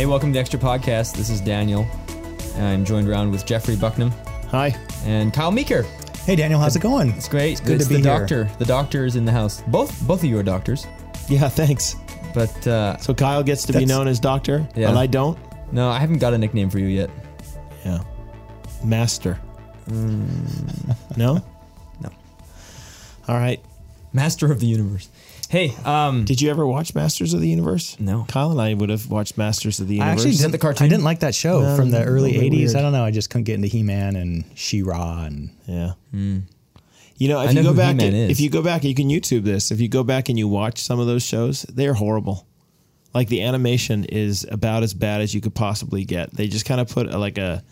Hey, welcome to the Extra Podcast. This is Daniel. I'm joined around with Jeffrey Bucknam Hi. and Kyle Meeker. Hey Daniel, how's it going? It's great. It's good to be the here. doctor. The doctor is in the house. Both both of you are doctors, Yeah, thanks. but uh, So Kyle gets to be That's- known as Doctor, Yeah. and I don't. no, I haven't got a nickname for you yet. Yeah. Master. No? No. All right. Master of the universe. Hey, um, Did you ever watch Masters of the Universe? No. Kyle and I would have watched Masters of the Universe. I actually didn't, the cartoon? I didn't like that show No, from the early '80s. weird. I don't know. I just couldn't get into He-Man and She-Ra and Yeah. You know, if I know you go back, He-Man if you go back, you can YouTube this. If you go back and you watch some of those shows, they are horrible. Like the animation is about as bad as you could possibly get. They just kind of put a, like a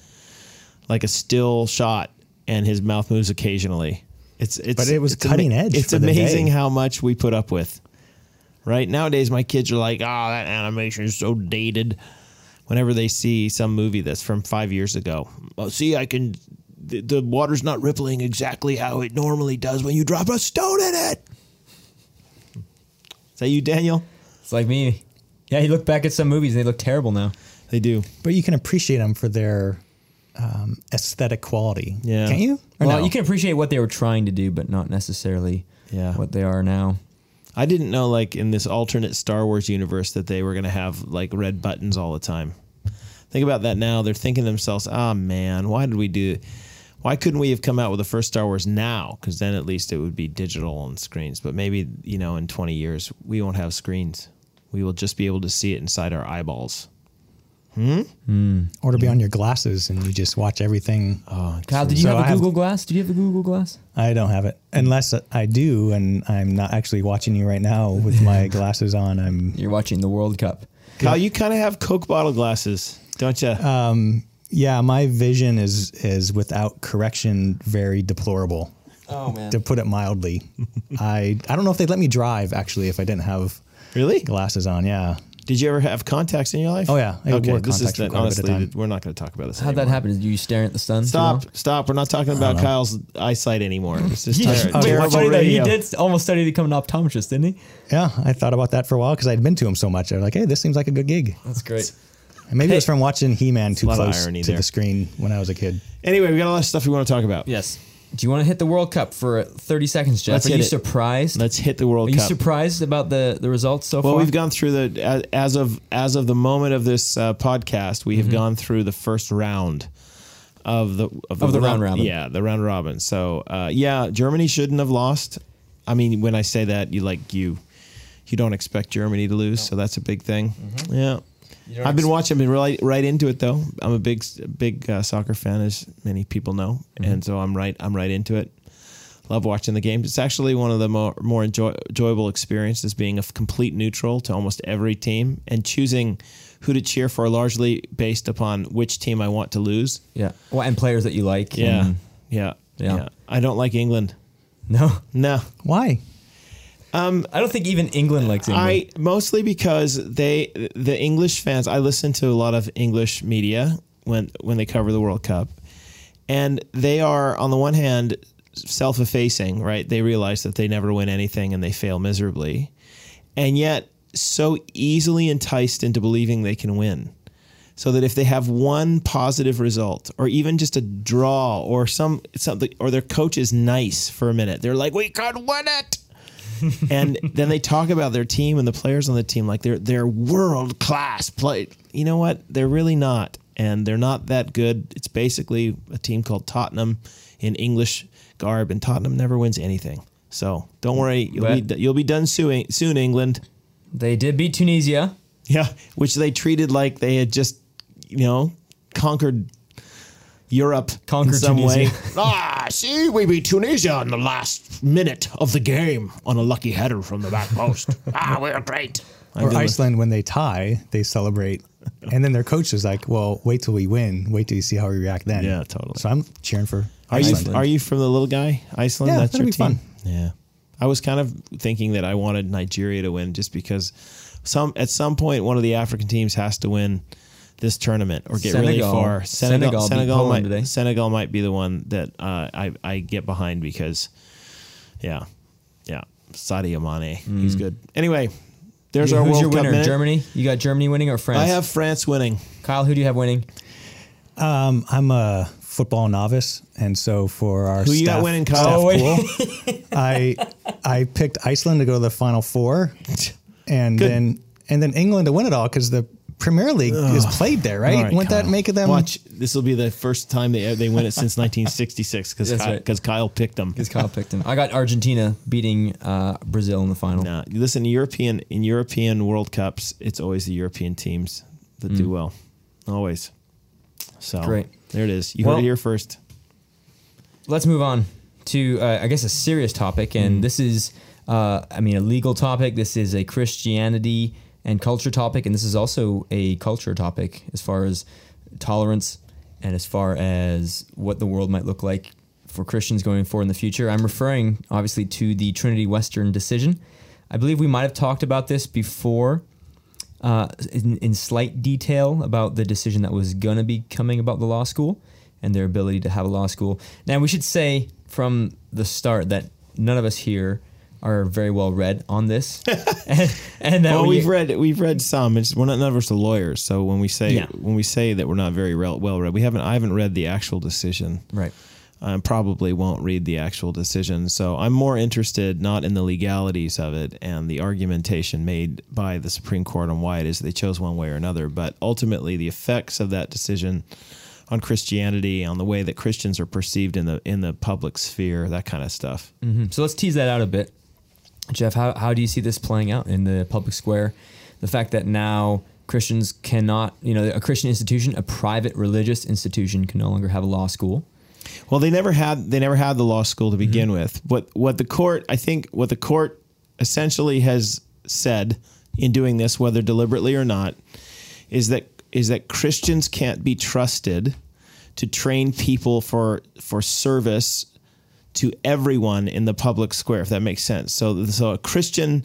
like a still shot, and his mouth moves occasionally. It's it's But it was it's cutting edge It's for the amazing day. how much we put up with. Right nowadays, my kids are like, "Oh, that animation is so dated." Whenever they see some movie that's from five years ago, oh, see, I can. The, the water's not rippling exactly how it normally does when you drop a stone in it. Is that you, Daniel? it's like me. Yeah, you look back at some movies and they look terrible now. They do. but you can appreciate them for their um, aesthetic quality. Yeah. Can't you? Or well, no? you can appreciate what they were trying to do, but not necessarily Yeah. what they are now. I didn't know, like, in this alternate Star Wars universe, that they were going to have, like, red buttons all the time. Think about that now. They're thinking to themselves, ah, man, why did we do Why couldn't we have come out with the first Star Wars now? Because then at least it would be digital on screens. But maybe, you know, in 20 years, we won't have screens. We will just be able to see it inside our eyeballs. Hmm? Hmm. Or to be on your glasses and you just watch everything. Oh, Kyle, did you So have a I have- Google Glass? Did you have a Google Glass? I don't have it unless I do, and I'm not actually watching you right now with my glasses on. I'm You're watching the World Cup. Kyle, you kind of have Coke bottle glasses, don't you? Um, yeah. My vision is is without correction very deplorable. Oh man. to put it mildly. I I don't know if they'd let me drive actually if I didn't have really? glasses on. Yeah. Did you ever have contacts in your life? Oh, yeah. I okay, wore this is contacts for the, quite a honestly, time. we're not going to talk about this. How'd that happen? Did you staring at the sun? Stop! Stop! We're not talking about Kyle's eyesight anymore. It's just Yeah. ter- Wait, terrible funny though, radio. he did almost study to become an optometrist, didn't he? Yeah. I thought about that for a while because I'd been to him so much. I was like, hey, this seems like a good gig. That's great. And maybe it was from watching He Man too close to there. the screen when I was a kid. Anyway, we got a lot of stuff we want to talk about. Yes. Do you want to hit the World Cup for 30 seconds, Jeff? Let's Are you it. surprised? Let's hit the World Cup. Are you surprised about the, the results so well, far? Well, we've gone through the as- of as of the moment of this uh, podcast, we have Mm-hmm. gone through the first round of the of Of the round robin. Yeah, the round robin. So uh, yeah, Germany shouldn't have lost. I mean, when I say that, you like you you don't expect Germany to lose, so that's a big thing. Mm-hmm. Yeah. I've been watching, I've been right right into it though. I'm a big big uh, soccer fan, as many people know, Mm-hmm. and so I'm right I'm right into it. Love watching the games. It's actually one of the more more enjoy, enjoyable experiences being a complete neutral to almost every team and choosing who to cheer for largely based upon which team I want to lose. yeah. Well, and players that you like. Yeah, and- yeah, Yeah. yeah. I don't like England. no. No, Why? Um, I don't think even England likes England. I mostly because they the English fans. I listen to a lot of English media when when they cover the World Cup, and they are on the one hand self-effacing, right? They realize that they never win anything and they fail miserably, and yet so easily enticed into believing they can win. So that if they have one positive result, or even just a draw, or some something, or their coach is nice for a minute, they're like, "We can win it." And then they talk about their team and the players on the team like they're they're world class play. You know what? They're really not, and they're not that good. It's basically a team called Tottenham in English garb, and Tottenham never wins anything. So don't worry, you'll be you'll be done soon, soon, England. they did beat Tunisia. Yeah, which they treated like they had just you know conquered. Europe Conquered in some Tunisia. way. ah, see, we beat Tunisia in the last minute of the game on a lucky header from the back post. ah, we're great. Or Iceland, when they tie, they celebrate. And then their coach is like, well, wait till we win. Wait till you see how we react then. Yeah, totally. So I'm cheering for Are you are you from the little guy, Iceland? Yeah, That's your be team. fun. Yeah, I was kind of thinking that I wanted Nigeria to win just because some at some point one of the African teams has to win this tournament or get really far. Senegal beat Poland might today. Senegal might be the one that uh, I I get behind because, yeah, yeah, Sadio Mane, he's Mm. good. Anyway, There's Who's our World your Cup winner? minute. Germany. You got Germany winning or France? I have France winning. Kyle. Who do you have winning? Um, I'm a football novice, and so for our Who you got staff- winning, Kyle? Oh, pool, I I picked Iceland to go to the final four, and Good. then and then England to win it all because the Premier League is played there, right? All right, Wouldn't that Kyle. make them? Watch. This will be the first time they they win it since 1966 because That's Kyle, right. 'cause Kyle picked them. Because Kyle picked them. I got Argentina beating uh, Brazil in the final. Nah, listen, European in European World Cups, it's always the European teams that do well, always. So Great. there it is. You Well- heard it here first. Let's move on to, uh, I guess, a serious topic, and this is, uh, I mean, a legal topic. This is a Christianity and culture topic, and this is also a culture topic as far as tolerance and as far as what the world might look like for Christians going forward in the future. I'm referring, obviously, to the Trinity Western decision. I believe we might have talked about this before uh, in, in slight detail about the decision that was going to be coming about the law school and their ability to have a law school. Now, we should say from the start that none of us here are very well read on this, and, and that Well, we, we've read we've read some. It's we're not none of us are lawyers, so when we say Yeah. when we say that we're not very rel- well read, we haven't. I haven't read the actual decision. right. I probably won't read the actual decision. So I'm more interested not in the legalities of it and the argumentation made by the Supreme Court on why it is they chose one way or another, but ultimately the effects of that decision on Christianity, on the way that Christians are perceived in the in the public sphere, that kind of stuff. Mhm. So let's tease that out a bit. Jeff, how, how do you see this playing out in the public square? The fact that now Christians cannot, you know, a Christian institution, a private religious institution, can no longer have a law school. Well, they never had they never had the law school to mm-hmm. begin with. What what the court I think what the court essentially has said in doing this, whether deliberately or not, is that is that Christians can't be trusted to train people for for service to everyone in the public square, if that makes sense. So so a Christian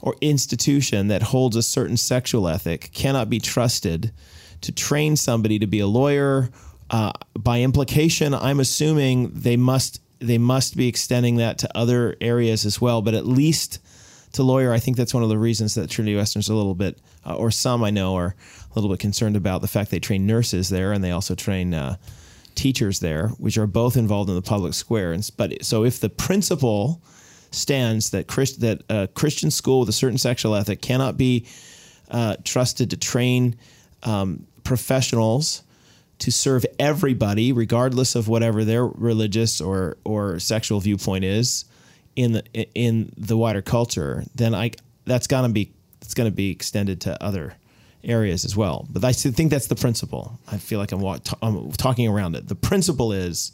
or institution that holds a certain sexual ethic cannot be trusted to train somebody to be a lawyer. Uh, by implication, I'm assuming they must they must be extending that to other areas as well, but at least to lawyer. I think that's one of the reasons that Trinity Western's a little bit, uh, or some I know are a little bit concerned about the fact they train nurses there and they also train uh, teachers there, which are both involved in the public square. And but so if the principle stands that Christ, that a Christian school with a certain sexual ethic cannot be uh, trusted to train um, professionals to serve everybody, regardless of whatever their religious or or sexual viewpoint is in the in the wider culture, then I that's gonna be it's gonna be extended to other areas as well. But I think that's the principle. I feel like I'm, wa- t- I'm talking around it. The principle is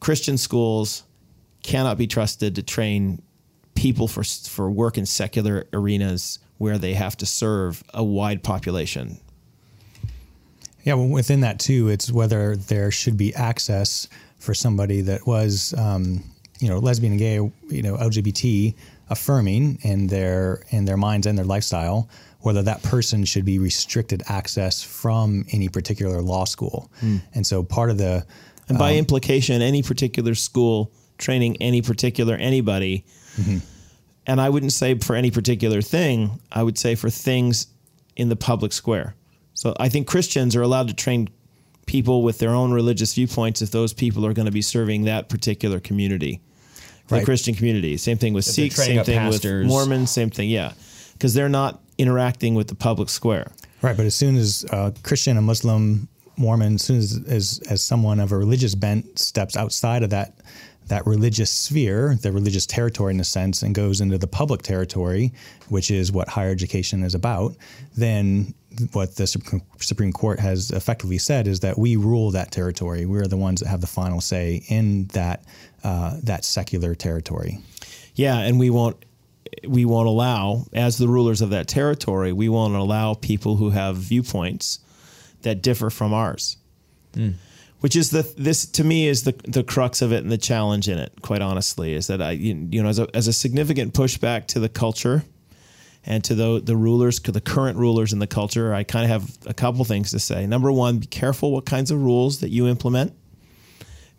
Christian schools cannot be trusted to train people for for work in secular arenas where they have to serve a wide population. Yeah, well, within that too, it's whether there should be access for somebody that was, um, you know, lesbian and gay, you know, LGBT affirming in their in their minds and their lifestyle, whether that person should be restricted access from any particular law school. Hmm. And so part of the And by um, implication, any particular school training any particular anybody. Mm-hmm. And I wouldn't say for any particular thing, I would say for things in the public square. So I think Christians are allowed to train people with their own religious viewpoints if those people are going to be serving that particular community, the Right. Christian community. Same thing with If Sikhs, same thing pastors. with Mormons, same thing, yeah. Because they're not interacting with the public square. Right, but as soon as uh, Christian, a Muslim, Mormon, as soon as, as as someone of a religious bent steps outside of that that religious sphere, the religious territory in a sense, and goes into the public territory, which is what higher education is about, then what the Supreme Court has effectively said is that we rule that territory. We're the ones that have the final say in that uh, that secular territory. Yeah, and we won't we won't allow as the rulers of that territory, we won't allow people who have viewpoints that differ from ours. Hmm. Which is the this to me is the the crux of it and the challenge in it. Quite honestly, is that I you you know as a as a significant pushback to the culture and to the the rulers, the current rulers in the culture, I kind of have a couple things to say. Number one, be careful what kinds of rules that you implement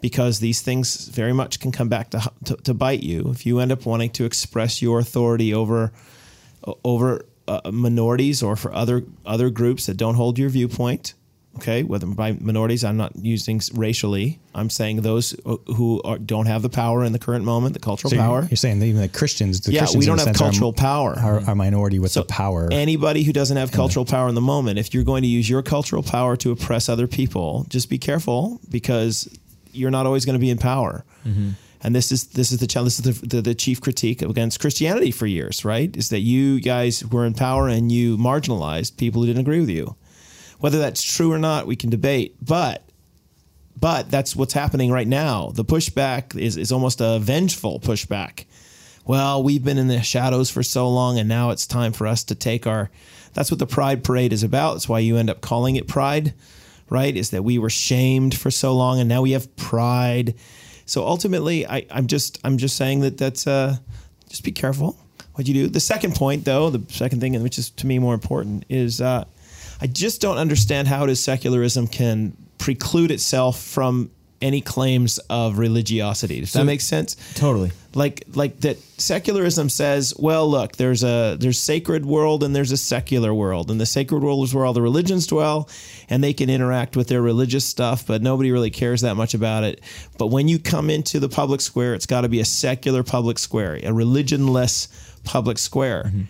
because these things very much can come back to, to, to bite you if you end up wanting to express your authority over over uh, minorities or for other other groups that don't hold your viewpoint. Okay, whether by minorities, I'm not using racially. I'm saying those who are, don't have the power in the current moment, the cultural So you're- power. You're, saying that even the Christians, the Yeah, Christians we don't have sense, are- cultural power. Are, are minority with So the power. Anybody who doesn't have cultural power in the moment, if you're going to use your cultural power to oppress other people, just be careful because you're not always going to be in power. Mm-hmm. And this is this is the challenge. This is the, the, the chief critique against Christianity for years, right? Is that you guys were in power and you marginalized people who didn't agree with you. Whether that's true or not, we can debate. But but that's what's happening right now. The pushback is, is almost a vengeful pushback. Well, we've been in the shadows for so long, and now it's time for us to take our. That's what the Pride Parade is about. That's why you end up calling it Pride, right? Is that we were shamed for so long, and now we have pride. So ultimately, I, I'm just I'm just saying that that's uh, just be careful what you do. The second point, though, the second thing, which is to me more important, is uh, I just don't understand how it is secularism can preclude itself from any claims of religiosity. Does that make sense? Totally. Like like that secularism says, well, look, there's a there's sacred world and there's a secular world, and the sacred world is where all the religions dwell, and they can interact with their religious stuff, but nobody really cares that much about it. But when you come into the public square, it's got to be a secular public square, a religionless public square. Mm-hmm.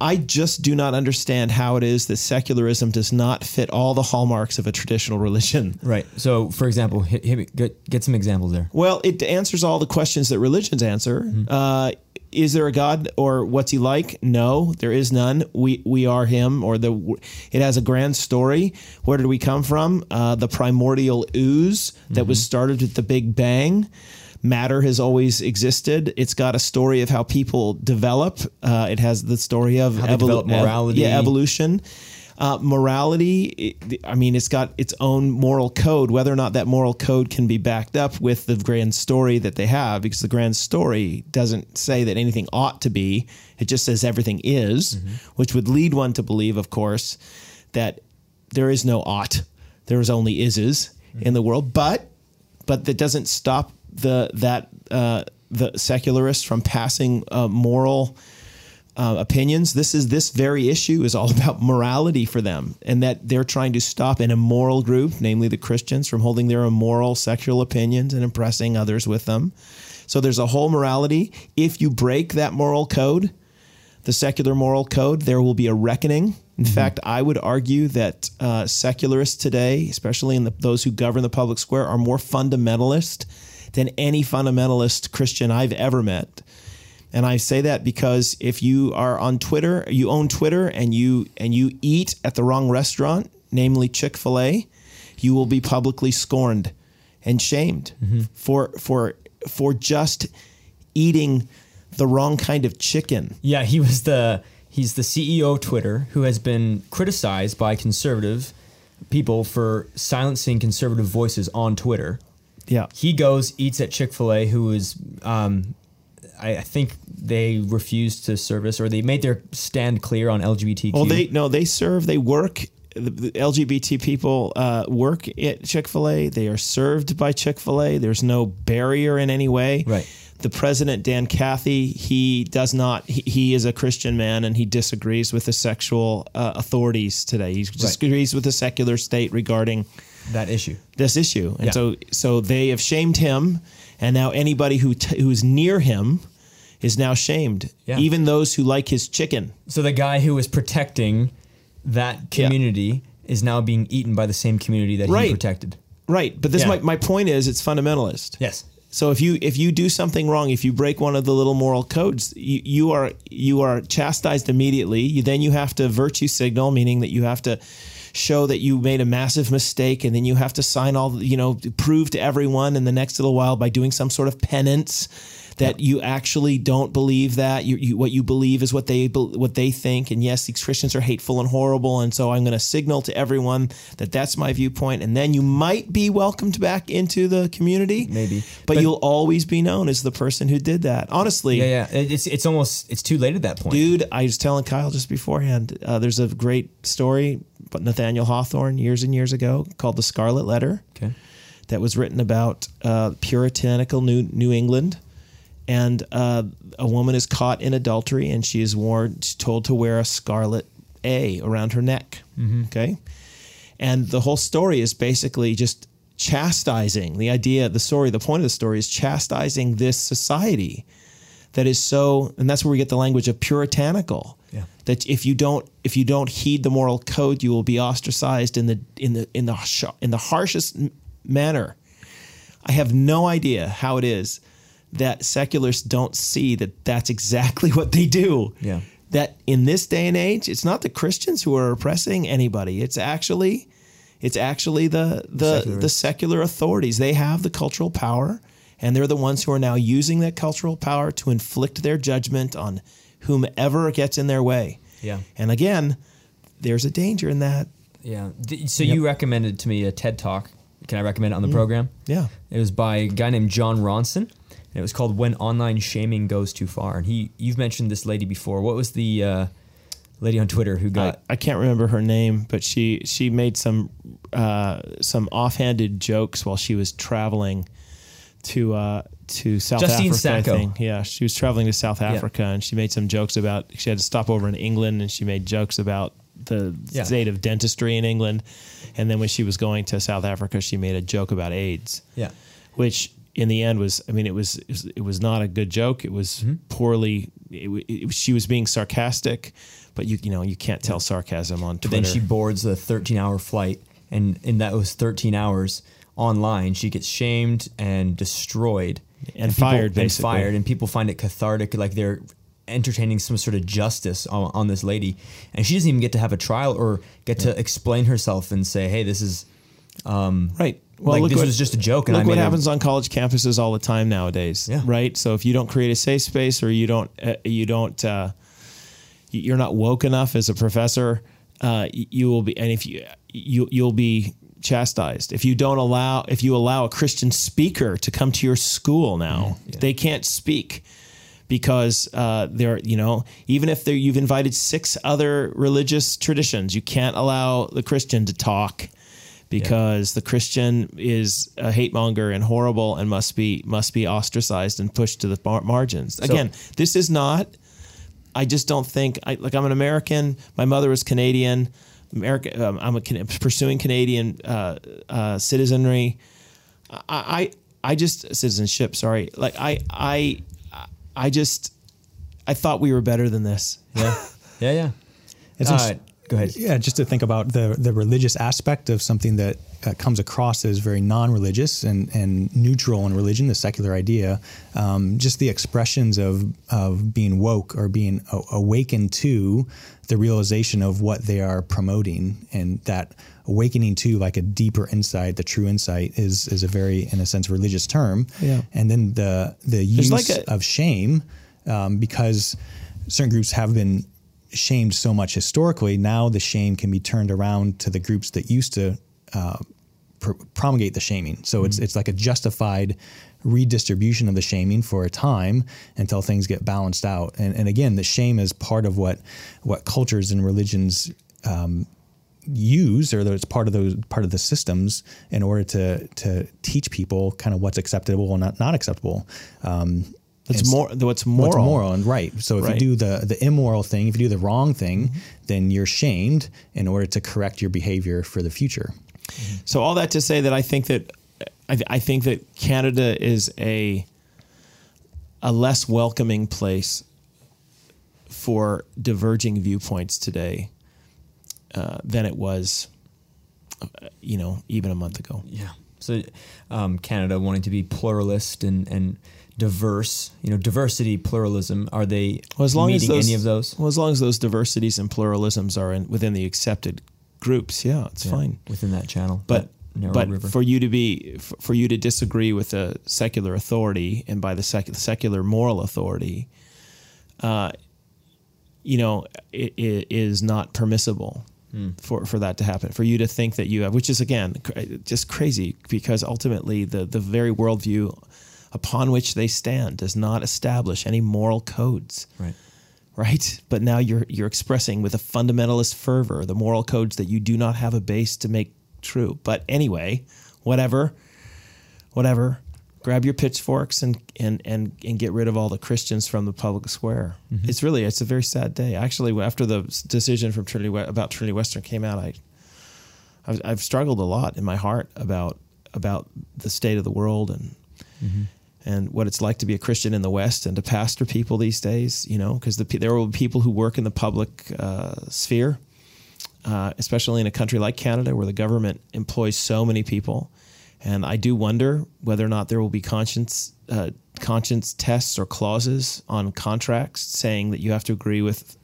I just do not understand how it is that secularism does not fit all the hallmarks of a traditional religion. Right. So, for example, hit, hit get, get some examples there. Well, it answers all the questions that religions answer. Uh, is there a God or what's he like? No, there is none. We we are him, or the it has a grand story. Where did we come from? Uh, the primordial ooze that was started with the Big Bang. Matter has always existed. It's got a story of how people develop. Uh, it has the story of How they develop morality. yeah, evolution. Uh, morality, it- I mean, it's got its own moral code. Whether or not that moral code can be backed up with the grand story that they have, because the grand story doesn't say that anything ought to be, it just says everything is, which would lead one to believe, of course, that there is no ought, there is only ises in the world. But but that doesn't stop the that uh, the secularists from passing uh, moral uh, opinions. This is this very issue is all about morality for them, and that they're trying to stop an immoral group, namely the Christians, from holding their immoral sexual opinions and impressing others with them. So there's a whole morality. If you break that moral code, the secular moral code, there will be a reckoning. In fact, I would argue that uh, secularists today, especially in the, those who govern the public square, are more fundamentalist than any fundamentalist Christian I've ever met. And I say that because if you are on Twitter, you own Twitter, and you and you eat at the wrong restaurant, namely Chick Fil A, you will be publicly scorned and shamed mm-hmm. for for for just eating the wrong kind of chicken. Yeah, he was the he's the CEO of Twitter who has been criticized by conservative people for silencing conservative voices on Twitter. Yeah. He goes eats at Chick Fil A, who is, um, I, I think they refused to service or they made their stand clear on LGBTQ. Well, they no, they serve, they work. The, the LGBT people uh, work at Chick Fil A. They are served by Chick Fil A. There's no barrier in any way. Right. The president Dan Cathy, he does not. He, he is a Christian man, and he disagrees with the sexual uh, authorities today. He disagrees with the secular state regarding that issue. this issue, and Yeah. so so they have shamed him, and now anybody who t- who is near him is now shamed. Yeah. Even those who like his chicken. So the guy who was protecting that community is now being eaten by the same community that Right. he protected. Right, but this Yeah. my, my point is it's fundamentalist. Yes. So if you if you do something wrong, if you break one of the little moral codes, you, you are you are chastised immediately. You then you have to virtue signal, meaning that you have to show that you made a massive mistake, and then you have to sign all you know prove to everyone in the next little while by doing some sort of penance that you actually don't believe that you, you what you believe is what they what they think and yes these christians are hateful and horrible and so i'm going to signal to everyone that that's my viewpoint and then you might be welcomed back into the community Maybe. but, But- you'll always be known as the person who did that honestly Yeah, yeah. It's it's almost it's too late at that point. dude i was telling kyle just beforehand uh, there's a great story about nathaniel hawthorne years and years ago called the scarlet letter Okay. that was written about uh, puritanical New New England, and uh, a woman is caught in adultery, and she is worn, told to wear a scarlet A around her neck. Okay, and the whole story is basically just chastising the idea, the story, the point of the story is chastising this society that is so, and that's where we get the language of puritanical. Yeah. That if you don't if you don't heed the moral code, you will be ostracized in the in the in the in the harshest manner. I have no idea how it is that secularists don't see that that's exactly what they do. Yeah. That in this day and age, it's not the Christians who are oppressing anybody. It's actually it's actually the the Secularists. the secular authorities. They have the cultural power and they're the ones who are now using that cultural power to inflict their judgment on whomever gets in their way. Yeah. And again, there's a danger in that. Yeah. So you recommended to me a TED talk. Can I recommend it on the mm. program? Yeah. It was by a guy named Jon Ronson. And it was called "When Online Shaming Goes Too Far." And he, you've mentioned this lady before. What was the uh, lady on Twitter who got? I can't remember her name, but she she made some uh, some offhanded jokes while she was traveling to uh, to South Justine Africa. I Sacco. think. Yeah, she was traveling to South Africa, and she made some jokes about. She had to stop over in England, and she made jokes about the Yeah. state of dentistry in England. And then when she was going to South Africa, she made a joke about AIDS. yeah. which in the end was I mean it was it was, not a good joke. It was Mm-hmm. poorly. It, it, she was being sarcastic, but you you know you can't tell sarcasm on But Twitter. then she boards a 13-hour flight, and in that was 13 hours online, she gets shamed and destroyed And people- fired, and basically. fired, and people find it cathartic, like they're entertaining some sort of justice on, on this lady, and she doesn't even get to have a trial or get to explain herself and say, "Hey, this is." Um, right. Like look this what- was just a joke, and Look I what made a- happens on college campuses all the time nowadays. Yeah. Right. So if you don't create a safe space or you don't uh, you don't uh, you're not woke enough as a professor, uh, you will be. And if you you you'll be chastised if you don't allow if you allow a Christian speaker to come to your school now. They can't speak because uh, they're you know even if they're, you've invited six other religious traditions, you can't allow the Christian to talk because the Christian is a hate monger and horrible and must be must be ostracized and pushed to the mar- margins. Again, this is not. I just don't think. I, like I'm an American. My mother was Canadian. America. Um, I'm a Can- pursuing Canadian uh, uh, citizenry. I, I I just citizenship. Sorry. Like I I I just I thought we were better than this. yeah, yeah, yeah. It's Uh, interest- go ahead. Yeah, just to think about the the religious aspect of something that uh, comes across as very non-religious and, and neutral in religion, the secular idea, um, just the expressions of of being woke or being awakened to the realization of what they are promoting, and that awakening to like a deeper insight, the true insight, is is a very, in a sense, religious term. Yeah. And then the the use like a- of shame, um, because certain groups have been shamed so much historically. Now the shame can be turned around to the groups that used to uh, pr- promulgate the shaming. So it's it's like a justified redistribution of the shaming for a time until things get balanced out. And and again, the shame is part of what what cultures and religions. Um, use or that it's part of those part of the systems in order to to teach people kind of what's acceptable and not, not acceptable um, It's and more what's what's moral. moral and right. So if Right. you do the the immoral thing, if you do the wrong thing, then you're shamed in order to correct your behavior for the future. So all that to say that I think that I, I think that Canada is a a less welcoming place for diverging viewpoints today uh, than it was, uh, you know, even a month ago. Yeah. So um, Canada wanting to be pluralist and, and diverse, you know, diversity, pluralism, are they Well, as long meeting as those, any of those? well, as long as those diversities and pluralisms are in, within the accepted groups, yeah, it's Yeah, fine. within that channel, but but river. for you to be for you to disagree with a secular authority and by the sec- secular moral authority uh, you know it, it is not permissible Hmm. for for that to happen for you to think that you have which is again cr- just crazy because ultimately the the very worldview upon which they stand does not establish any moral codes right. right? But now you're you're expressing with a fundamentalist fervor the moral codes that you do not have a base to make true. But anyway, whatever, whatever. grab your pitchforks and and and and get rid of all the Christians from the public square. Mm-hmm. It's really it's a very sad day. Actually, after the decision from Trinity about Trinity Western came out, I I've, I've struggled a lot in my heart about about the state of the world and mm-hmm. And what it's like to be a Christian in the West and to pastor people these days. You know, because the, there will be people who work in the public uh, sphere, uh, especially in a country like Canada where the government employs so many people. And I do wonder whether or not there will be conscience uh, conscience tests or clauses on contracts saying that you have to agree with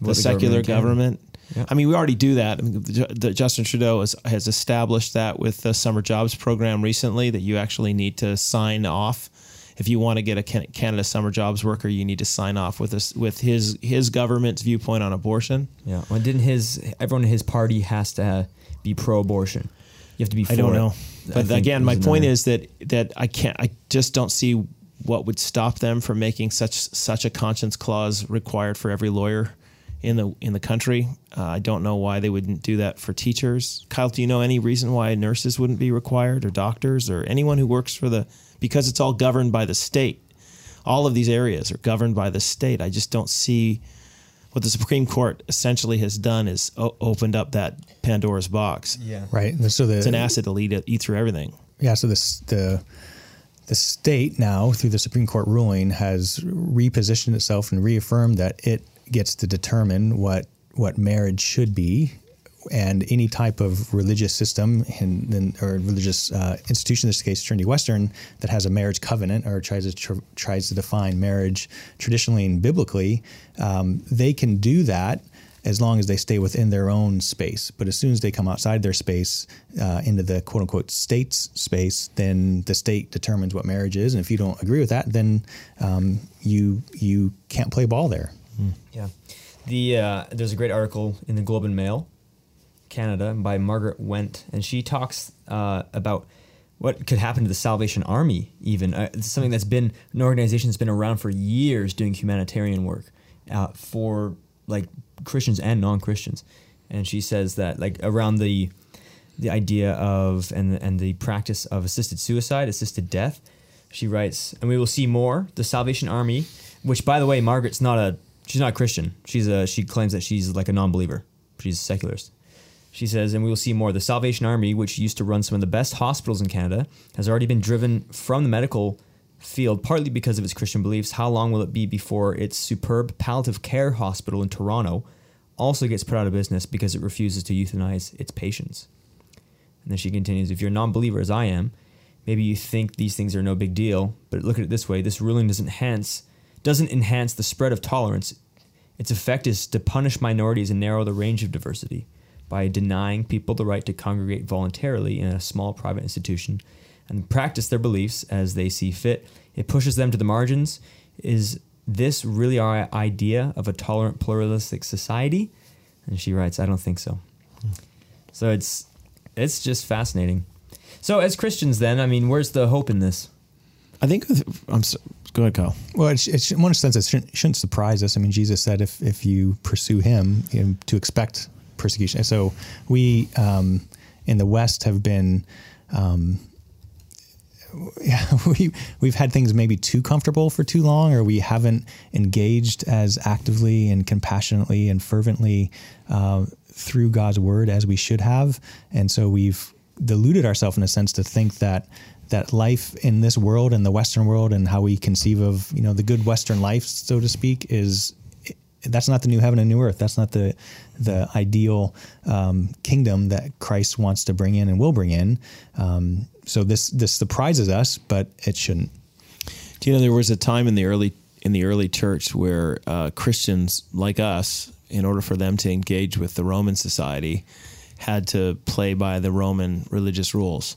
the, the secular government government. Yeah. I mean, we already do that. I mean, the, the Justin Trudeau has, has established that with the summer jobs program recently that you actually need to sign off if you want to get a Canada summer jobs worker. You need to sign off with this with his his government's viewpoint on abortion. Yeah. Well, didn't his everyone in his party has to be pro-abortion? You have to be. For I don't it. know, but again, my point another- is that that I can't. I just don't see what would stop them from making such such a conscience clause required for every lawyer in the in the country. Uh, I don't know why they wouldn't do that for teachers. Kyle, do you know any reason why nurses wouldn't be required, or doctors, or anyone who works for the? Because it's all governed by the state. All of these areas are governed by the state. I just don't see what the Supreme Court essentially has done is o- opened up that Pandora's box. Yeah. Right. So the It's an acid to lead eat through everything. yeah. So this the the state now through the Supreme Court ruling has repositioned itself and reaffirmed that it gets to determine what what marriage should be. And any type of religious system and, and or religious uh, institution, in this case Trinity Western, that has a marriage covenant or tries to tr- tries to define marriage traditionally and biblically, um, they can do that as long as they stay within their own space. But as soon as they come outside their space uh, into the quote unquote state's space, then the state determines what marriage is. And if you don't agree with that, then um, you you can't play ball there. Yeah. The uh, there's a great article in the Globe and Mail, Canada, by Margaret Wente, and she talks uh, about what could happen to the Salvation Army. Even uh, something that's been an organization that's been around for years doing humanitarian work uh, for like Christians and non-Christians, and she says that like around the the idea of and and the practice of assisted suicide, assisted death. She writes, and we will see more. The Salvation Army, which by the way, Margaret's not a she's not Christian. She's a she claims that she's like a non-believer. She's a secularist. She says, and we will see more. The Salvation Army, which used to run some of the best hospitals in Canada, has already been driven from the medical field, partly because of its Christian beliefs. How long will it be before its superb palliative care hospital in Toronto also gets put out of business because it refuses to euthanize its patients? And then she continues, if you're a non believer, as I am, maybe you think these things are no big deal, but look at it this way this ruling doesn't enhance, doesn't enhance the spread of tolerance. Its effect is to punish minorities and narrow the range of diversity by denying people the right to congregate voluntarily in a small private institution and practice their beliefs as they see fit. It pushes them to the margins. Is this really our idea of a tolerant, pluralistic society? And she writes, I don't think so. So it's it's just fascinating. So as Christians, then, I mean, where's the hope in this? I think I'm go ahead, Kyle. Well, it's, in one sense, it shouldn't, shouldn't surprise us. I mean, Jesus said if, if you pursue him, you know, to expect persecution. So we um, in the West have been, um, we, we've had things maybe too comfortable for too long, or we haven't engaged as actively and compassionately and fervently uh, through God's word as we should have. And so we've deluded ourselves in a sense to think that that life in this world and the Western world and how we conceive of you know the good Western life, so to speak, is that's not the new heaven and new earth. That's not the the ideal um, kingdom that Christ wants to bring in and will bring in. Um, so this this surprises us, but it shouldn't. Do you know there was a time in the early in the early church where uh, Christians like us, in order for them to engage with the Roman society, had to play by the Roman religious rules.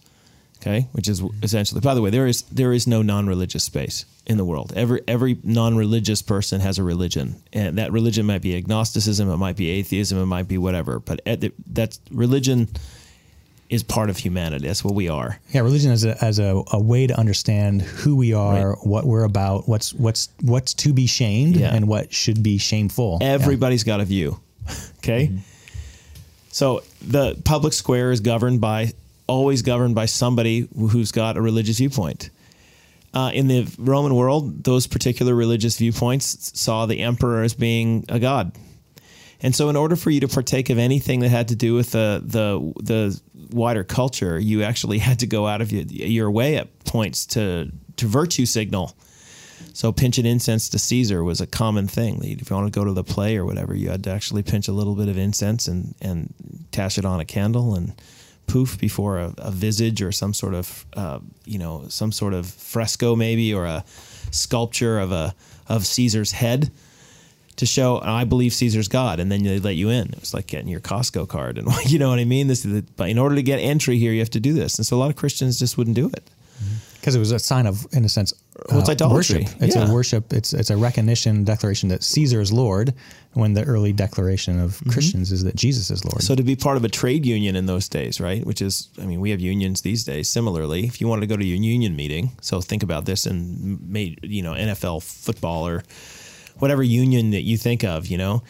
Okay, which is essentially. By the way, there is there is no non-religious space in the world. Every every non-religious person has a religion, and that religion might be agnosticism, it might be atheism, it might be whatever. But at the, that's religion is part of humanity. That's what we are. Yeah, religion as a as a, a way to understand who we are, Right. what we're about, what's what's what's to be shamed, Yeah. and what should be shameful. Everybody's got a view. Okay. Mm-hmm. So the public square is governed by, always governed by somebody who's got a religious viewpoint. uh, in the Roman world, those particular religious viewpoints saw the emperor as being a god. And so, in order for you to partake of anything that had to do with the the the wider culture, you actually had to go out of your, your way at points to to virtue signal. So, pinching incense to Caesar was a common thing. If you want to go to the play or whatever, you had to actually pinch a little bit of incense and and tash it on a candle and poof before a, a visage or some sort of uh, you know some sort of fresco maybe or a sculpture of a of Caesar's head to show I believe Caesar's God, and then they let you in. It was like getting your Costco card, and you know what I mean. This, is but in order to get entry here, you have to do this, and so a lot of Christians just wouldn't do it because it was a sign of, in a sense, well, it's uh, idolatry. worship. It's Yeah. a worship. It's it's a recognition, declaration that Caesar is Lord. When the early declaration of Christians is that Jesus is Lord. Mm-hmm. So to be part of a trade union in those days, right? Which is, I mean, we have unions these days. Similarly, if you wanted to go to your union meeting, so think about this and made you know NFL football or whatever union that you think of, you know,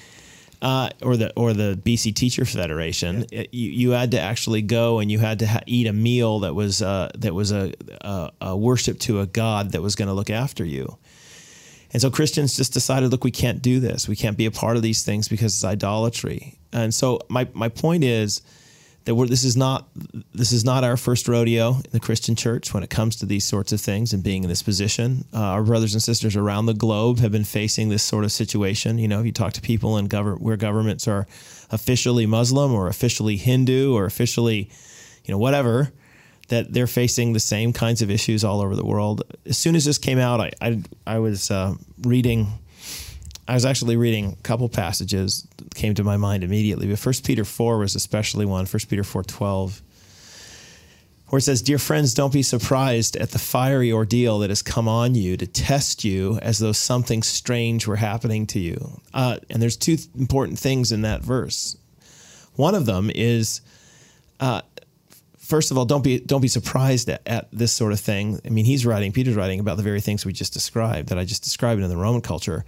uh, or the or the BC Teacher Federation, it- you, you had to actually go and you had to ha- eat a meal that was uh, that was a, a, a worship to a God that was going to look after you. And so Christians just decided, look, we can't do this. We can't be a part of these things because it's idolatry. And so my, my point is that we're, this is not this is not our first rodeo in the Christian church when it comes to these sorts of things and being in this position. Uh, our brothers and sisters around the globe have been facing this sort of situation. You know, if you talk to people in government where governments are officially Muslim or officially Hindu or officially, you know, whatever, that they're facing the same kinds of issues all over the world. As soon as this came out, I I, I was uh, reading. I was actually reading a couple passages that came to my mind immediately. But First Peter four was especially one. First Peter four twelve, where it says, "Dear friends, don't be surprised at the fiery ordeal that has come on you to test you, as though something strange were happening to you." Uh, and there's two th- important things in that verse. One of them is first of all, don't be don't be surprised at, at this sort of thing. I mean, he's writing, Peter's writing about the very things we just described that I just described in the Roman culture.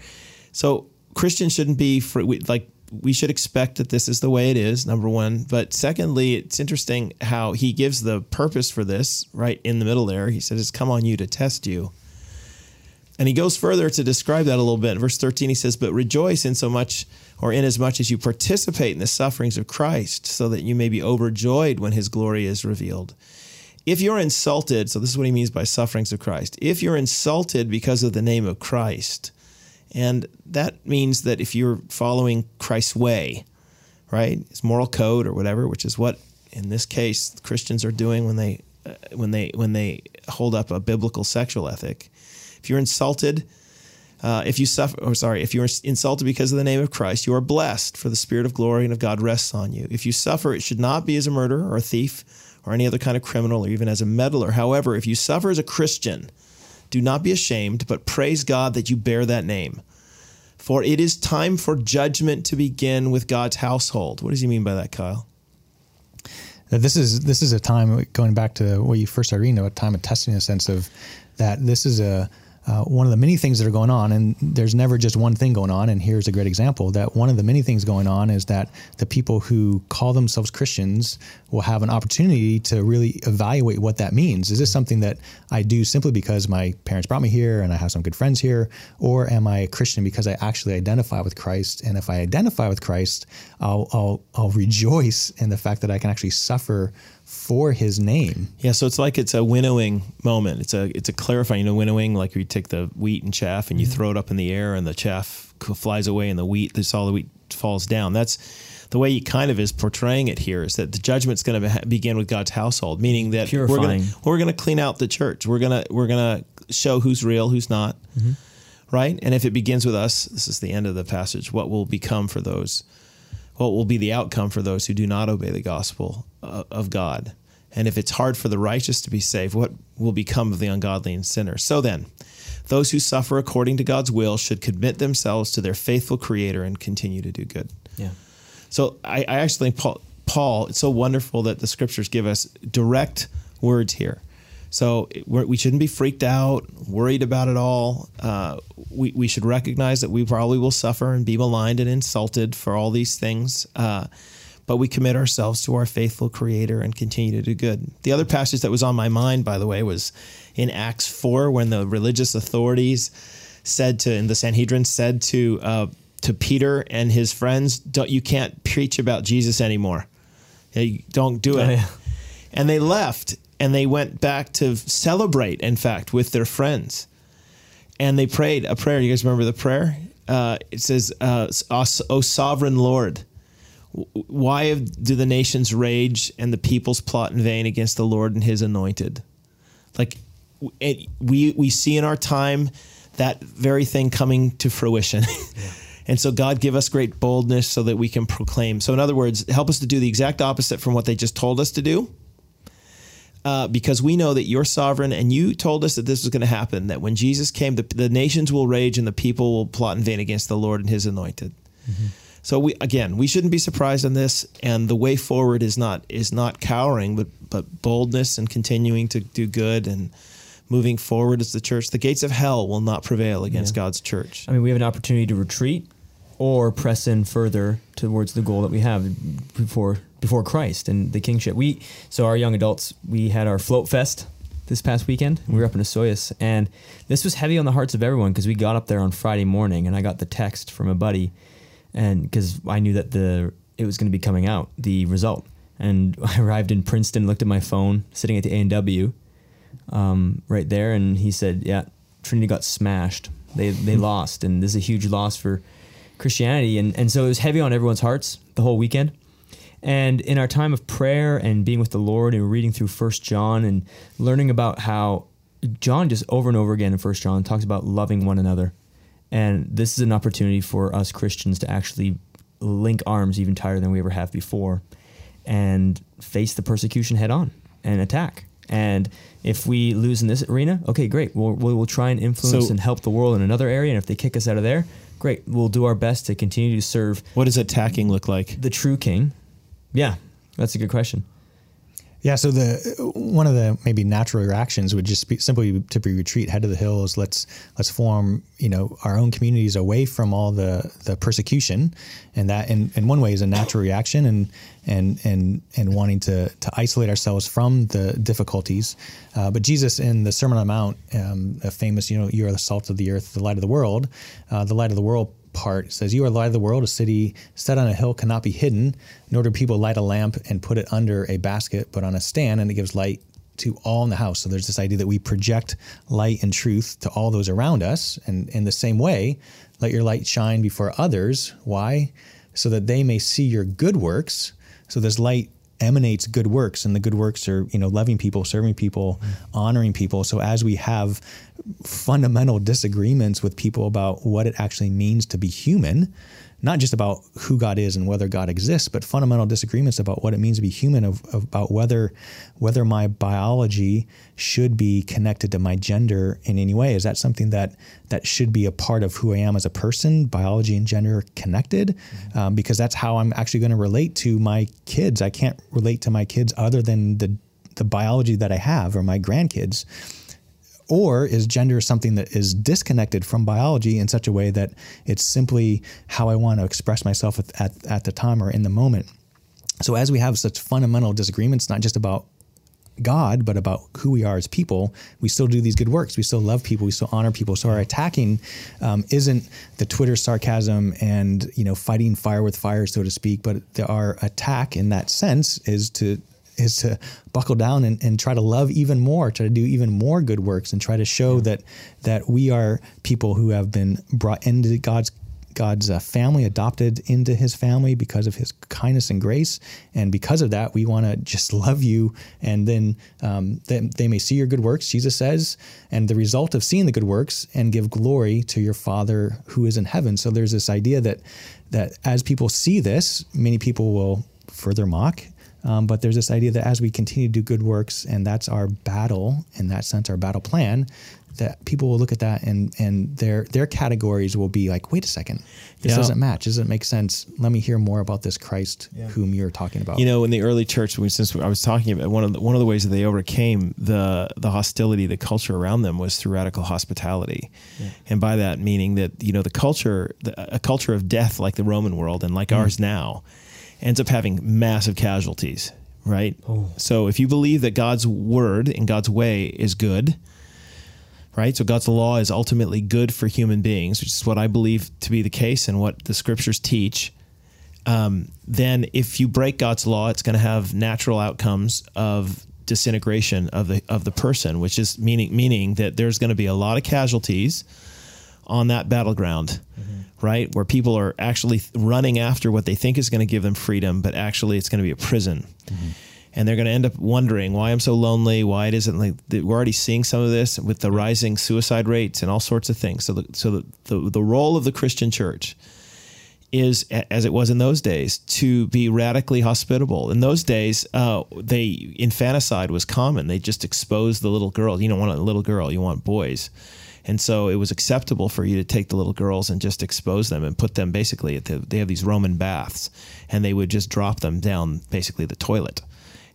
So Christians shouldn't be free, we, like we should expect that this is the way it is. Number one, but secondly, it's interesting how he gives the purpose for this right in the middle there. He says, "It's come on you to test you." And he goes further to describe that a little bit. In verse 13, he says, But rejoice in so much, or in as much as you participate in the sufferings of Christ, so that you may be overjoyed when his glory is revealed. If you're insulted, so this is what he means by sufferings of Christ. If you're insulted because of the name of Christ, and that means that if you're following Christ's way, right, his moral code or whatever, which is what in this case Christians are doing when they uh, when they when they hold up a biblical sexual ethic. If you're insulted, uh, if you suffer, or sorry, if you are insulted because of the name of Christ, you are blessed, for the Spirit of glory and of God rests on you. If you suffer, it should not be as a murderer or a thief or any other kind of criminal or even as a meddler. However, if you suffer as a Christian, do not be ashamed, but praise God that you bear that name. For it is time for judgment to begin with God's household. What does he mean by that, Kyle? this is this is a time going back to what you first started reading about time of testing in a sense of that this is a uh, one of the many things that are going on and there's never just one thing going on and here's a great example that one of the many things going on is that the people who call themselves christians will have an opportunity to really evaluate what that means. Is this something that i do simply because my parents brought me here and i have some good friends here? Or am i a christian because i actually identify with christ? And if i identify with christ i'll i'll, I'll rejoice in the fact that i can actually suffer for his name Yeah, so it's like it's a winnowing moment. It's a it's a clarifying. You know, winnowing like you take the wheat and chaff and you mm-hmm. throw it up in the air, and the chaff flies away, and the wheat, this all the wheat falls down. That's the way he kind of is portraying it here. Is that the judgment's going to begin with God's household, meaning that we're going we're going to clean out the church. We're gonna we're gonna show who's real, who's not, mm-hmm. right? And if it begins with us, this is the end of the passage. What will become for those? What will be the outcome for those who do not obey the gospel uh, of God? And if it's hard for the righteous to be saved, what will become of the ungodly and sinner? So then, those who suffer according to God's will should commit themselves to their faithful Creator and continue to do good. Yeah. So I, I actually think Paul, Paul, it's so wonderful that the scriptures give us direct words here. So we're, we shouldn't be freaked out, worried about it all. Uh, we, we should recognize that we probably will suffer and be maligned and insulted for all these things. Uh, but we commit ourselves to our faithful Creator and continue to do good. The other passage that was on my mind, by the way, was in Acts 4 when the religious authorities said to, and the Sanhedrin said to, uh, to Peter and his friends, don't, You can't preach about Jesus anymore. Don't do it. Oh, yeah. And they left and they went back to celebrate, in fact, with their friends. And they prayed a prayer. You guys remember the prayer? Uh, it says, uh, "O sovereign Lord, why do the nations rage and the peoples plot in vain against the Lord and His anointed?" Like it, we we see in our time that very thing coming to fruition. Yeah. And so, God, give us great boldness so that we can proclaim. So, in other words, help us to do the exact opposite from what they just told us to do. Uh, because we know that you're sovereign and you told us that this was going to happen, that when Jesus came, the, the, nations will rage and the people will plot in vain against the Lord and his anointed. Mm-hmm. So we again, we shouldn't be surprised on this, and the way forward is not is not cowering, but but boldness and continuing to do good and moving forward as the church. The gates of hell will not prevail against yeah. God's church. I mean, we have an opportunity to retreat or press in further towards the goal that we have before before Christ and the kingship. We so our young adults, we had our float fest this past weekend. We were up in Osoyoos, and this was heavy on the hearts of everyone because we got up there on Friday morning, and I got the text from a buddy, and because I knew that the it was going to be coming out the result, and I arrived in Princeton, looked at my phone, sitting at the A and W, um, right there, and he said, "Yeah, Trinity got smashed. They they lost, and this is a huge loss for Christianity." And and so it was heavy on everyone's hearts the whole weekend. And in our time of prayer and being with the Lord and reading through First John and learning about how John just over and over again in First John talks about loving one another. And this is an opportunity for us Christians to actually link arms even tighter than we ever have before and face the persecution head on and attack. And if we lose in this arena, okay, great. We'll, we'll try and influence so, and help the world in another area. And if they kick us out of there, great. We'll do our best to continue to serve. What does attacking look like? The true king. Yeah, that's a good question. Yeah, so the one of the maybe natural reactions would just be simply to be retreat, head to the hills. Let's let's form you know our own communities away from all the the persecution, and that in, in one way is a natural reaction, and and and and wanting to to isolate ourselves from the difficulties. Uh, but Jesus in the Sermon on the Mount, um, a famous you know you are the salt of the earth, the light of the world. Uh, the light of the world part says, You are the light of the world. A city set on a hill cannot be hidden, nor do people light a lamp and put it under a basket, but on a stand, and it gives light to all in the house. So there's this idea that we project light and truth to all those around us. And in the same way, let your light shine before others. Why? So that they may see your good works. So this light emanates good works and the good works are you know loving people serving people mm-hmm. honoring people so as we have fundamental disagreements with people about what it actually means to be human not just about who God is and whether God exists, but fundamental disagreements about what it means to be human, of, about whether whether my biology should be connected to my gender in any way. Is that something that that should be a part of who I am as a person? Biology and gender connected, mm-hmm. um, because that's how I'm actually going to relate to my kids. I can't relate to my kids other than the the biology that I have or my grandkids. Or is gender something that is disconnected from biology in such a way that it's simply how I want to express myself at, at, at the time or in the moment? So, as we have such fundamental disagreements, not just about God, but about who we are as people, we still do these good works. We still love people. We still honor people. So our attacking um, isn't the Twitter sarcasm and you know fighting fire with fire, so to speak. But our attack in that sense is to is to buckle down and, and try to love even more, try to do even more good works, and try to show yeah. that that we are people who have been brought into God's God's uh, family, adopted into His family because of His kindness and grace, and because of that, we want to just love you, and then um, they, they may see your good works, Jesus says, and the result of seeing the good works, and give glory to your Father who is in heaven. So there's this idea that that as people see this, many people will further mock um, but there's this idea that as we continue to do good works, and that's our battle, in that sense, our battle plan, that people will look at that and and their their categories will be like, wait a second, this yeah. doesn't match. Doesn't make sense. Let me hear more about this Christ yeah. whom you're talking about. You know, in the early church, we, since I was talking about one of the, one of the ways that they overcame the the hostility, the culture around them was through radical hospitality, yeah. and by that meaning that you know the culture, the, a culture of death like the Roman world and like mm. ours now ends up having massive casualties, right? So if you believe that God's word and God's way is good, right? So God's law is ultimately good for human beings, which is what I believe to be the case and what the scriptures teach. Um, then if you break God's law, it's going to have natural outcomes of disintegration of the of the person, which is meaning meaning that there's going to be a lot of casualties on that battleground, right? Where people are actually running after what they think is going to give them freedom, but actually it's going to be a prison. And they're going to end up wondering why I'm so lonely, why it isn't like we're already seeing some of this with the rising suicide rates and all sorts of things. So, the, so the, the, the role of the Christian church is as it was in those days to be radically hospitable. In those days, uh, they infanticide was common. They just exposed the little girl. You don't want a little girl, you want boys. And so it was acceptable for you to take the little girls and just expose them and put them basically at the, they have these Roman baths and they would just drop them down basically the toilet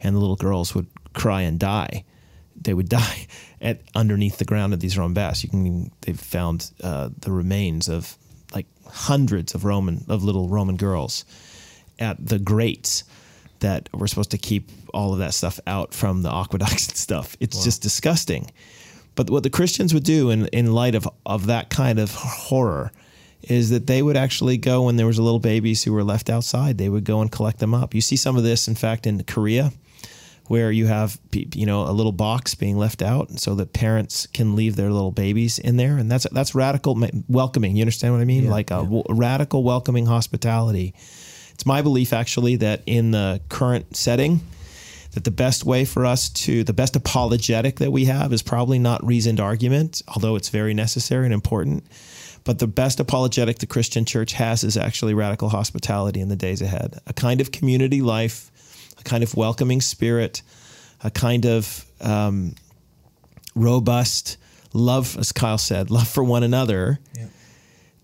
and the little girls would cry and die. They would die at underneath the ground of these Roman baths. You can they've found uh, the remains of like hundreds of Roman of little Roman girls at the grates that were supposed to keep all of that stuff out from the aqueducts and stuff. It's just disgusting. But what the Christians would do in, in light of, of that kind of horror is that they would actually go when there was little babies who were left outside, they would go and collect them up. You see some of this, in fact, in Korea, where you have you know a little box being left out so that parents can leave their little babies in there, and that's that's radical welcoming. You understand what I mean? like a w- radical welcoming hospitality. It's my belief actually that in the current setting that the best way for us to the best apologetic that we have is probably not reasoned argument although it's very necessary and important. But the best apologetic the christian church has is actually radical hospitality in the days ahead. A kind of community life a kind of welcoming spirit a kind of um, robust love as kyle said love for one another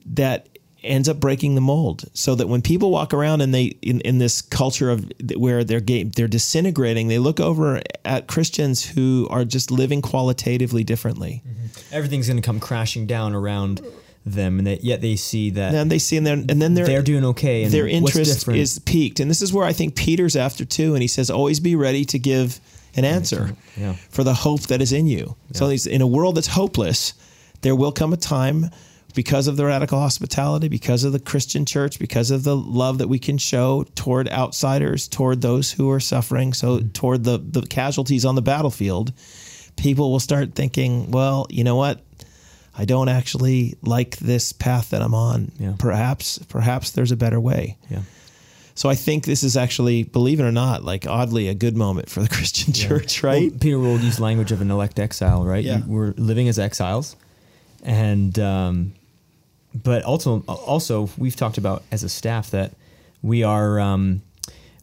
that ends up breaking the mold so that when people walk around and they in, in this culture of where they're ga- they're disintegrating they look over at christians who are just living qualitatively differently. Mm-hmm. Everything's going to come crashing down around them, and they, yet they see that and they see and, and then they're, they're doing okay. And their interest is peaked. And this is where i think peter's after too and he says always be ready to give an answer Yeah. for the hope that is in you. So he's, in a world that's hopeless there will come a time because of the radical hospitality because of the christian church because of the love that we can show toward outsiders toward those who are suffering so Mm-hmm. toward the, the casualties on the battlefield people will start thinking well you know what I don't actually like this path that I'm on. Yeah. Perhaps, perhaps there's a better way. yeah. So I think this is actually, believe it or not, like oddly a good moment for the Christian church, right? Well, Peter will use language of an elect exile, right? Yeah. We're living as exiles, and um, but also also we've talked about as a staff that we are um,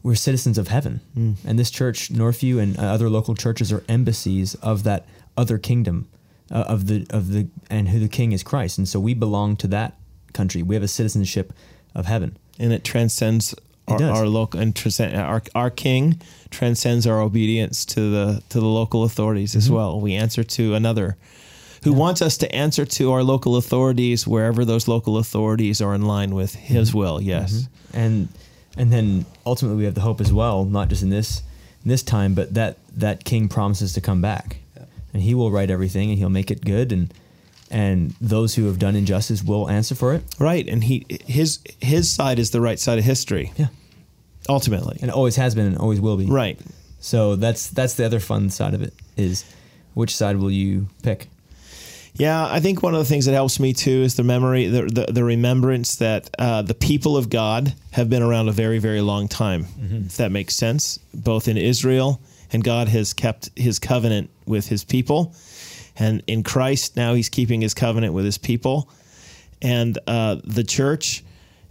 we're citizens of heaven, Hmm. and this church, Northview, and other local churches are embassies of that other kingdom uh, of the of the and who the King is Christ, and so we belong to that country. We have a citizenship of heaven. and it transcends our, our local and transcend, our our King transcends our obedience to the to the local authorities Mm-hmm. as well. We answer to another who wants us to answer to our local authorities wherever those local authorities are in line with Mm-hmm. His will. Yes. and and then ultimately we have the hope as well, not just in this in this time, but that that King promises to come back, and He will right everything, and He'll make it good, and and those who have done injustice will answer for it. Right, and he his his side is the right side of history. Yeah, Ultimately. and always has been, and always will be. Right. So that's that's the other fun side of it is which side will you pick? Yeah, I think one of the things that helps me too is the memory, the the, the remembrance that uh, the people of God have been around a very, very long time. If that makes sense, both in Israel and God has kept His covenant with His people, and in Christ now He's keeping His covenant with His people, and uh, the church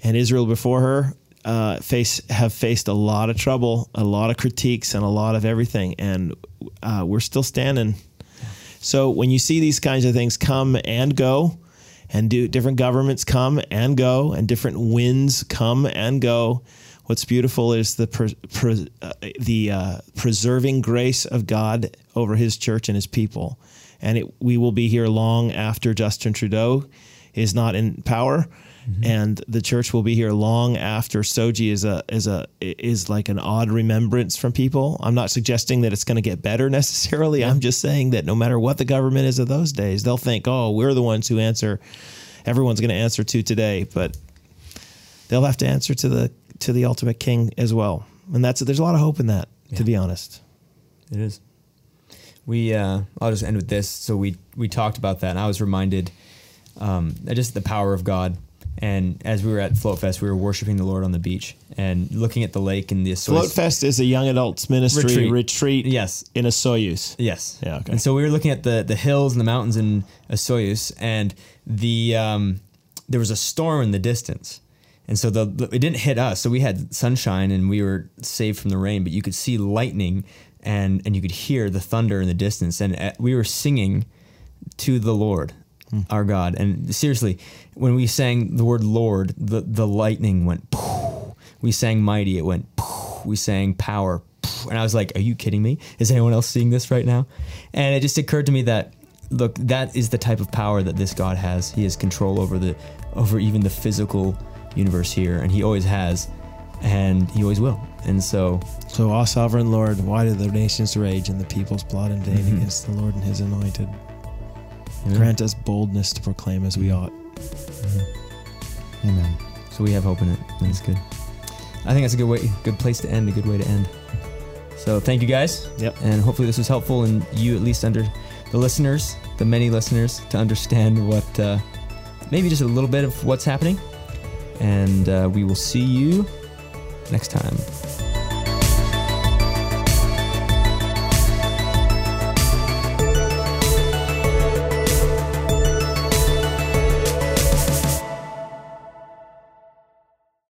and Israel before her uh, face have faced a lot of trouble, a lot of critiques, and a lot of everything, and uh, we're still standing. So when you see these kinds of things come and go, and do different governments come and go, and different winds come and go, what's beautiful is the pre, pre, uh, the uh, preserving grace of God over His church and His people, and it, we will be here long after Justin Trudeau is not in power, and the church will be here long after SOGI is a is a is like an odd remembrance from people. I'm not suggesting that it's going to get better necessarily. I'm just saying that no matter what the government is of those days, they'll think, "Oh, we're the ones who answer. Everyone's going to answer to today," but they'll have to answer to the to the ultimate king as well. And that's there's a lot of hope in that, to be honest. It is. We uh, I'll just end with this. So we we talked about that, and I was reminded um, just the power of God. And as we were at Float Fest, we were worshiping the Lord on the beach and looking at the lake and the Float Fest is a young adults ministry retreat, retreat yes, in Osoyoos. Yes. Yeah. Okay. And so we were looking at the the hills and the mountains in Osoyoos, and the um, there was a storm in the distance. And so the, it didn't hit us. So we had sunshine and we were saved from the rain, but you could see lightning and and you could hear the thunder in the distance and uh, we were singing to the Lord hmm. our God and seriously when we sang the word Lord the the lightning went poof. we sang mighty it went poof. we sang power poof. and I was like are you kidding me is anyone else seeing this right now and it just occurred to me that look that is the type of power that this God has he has control over the over even the physical universe here and he always has and he always will. And so, so, our sovereign Lord, why do the nations rage and the peoples plot in vain mm-hmm. against the Lord and His anointed? Amen. Grant us boldness to proclaim as we ought. Mm-hmm. Amen. So we have hope in it. That's good. I think that's a good way, good place to end. A good way to end. So thank you guys. Yep. And hopefully this was helpful, and you at least under the listeners, the many listeners, to understand what uh, maybe just a little bit of what's happening. And uh, we will see you next time.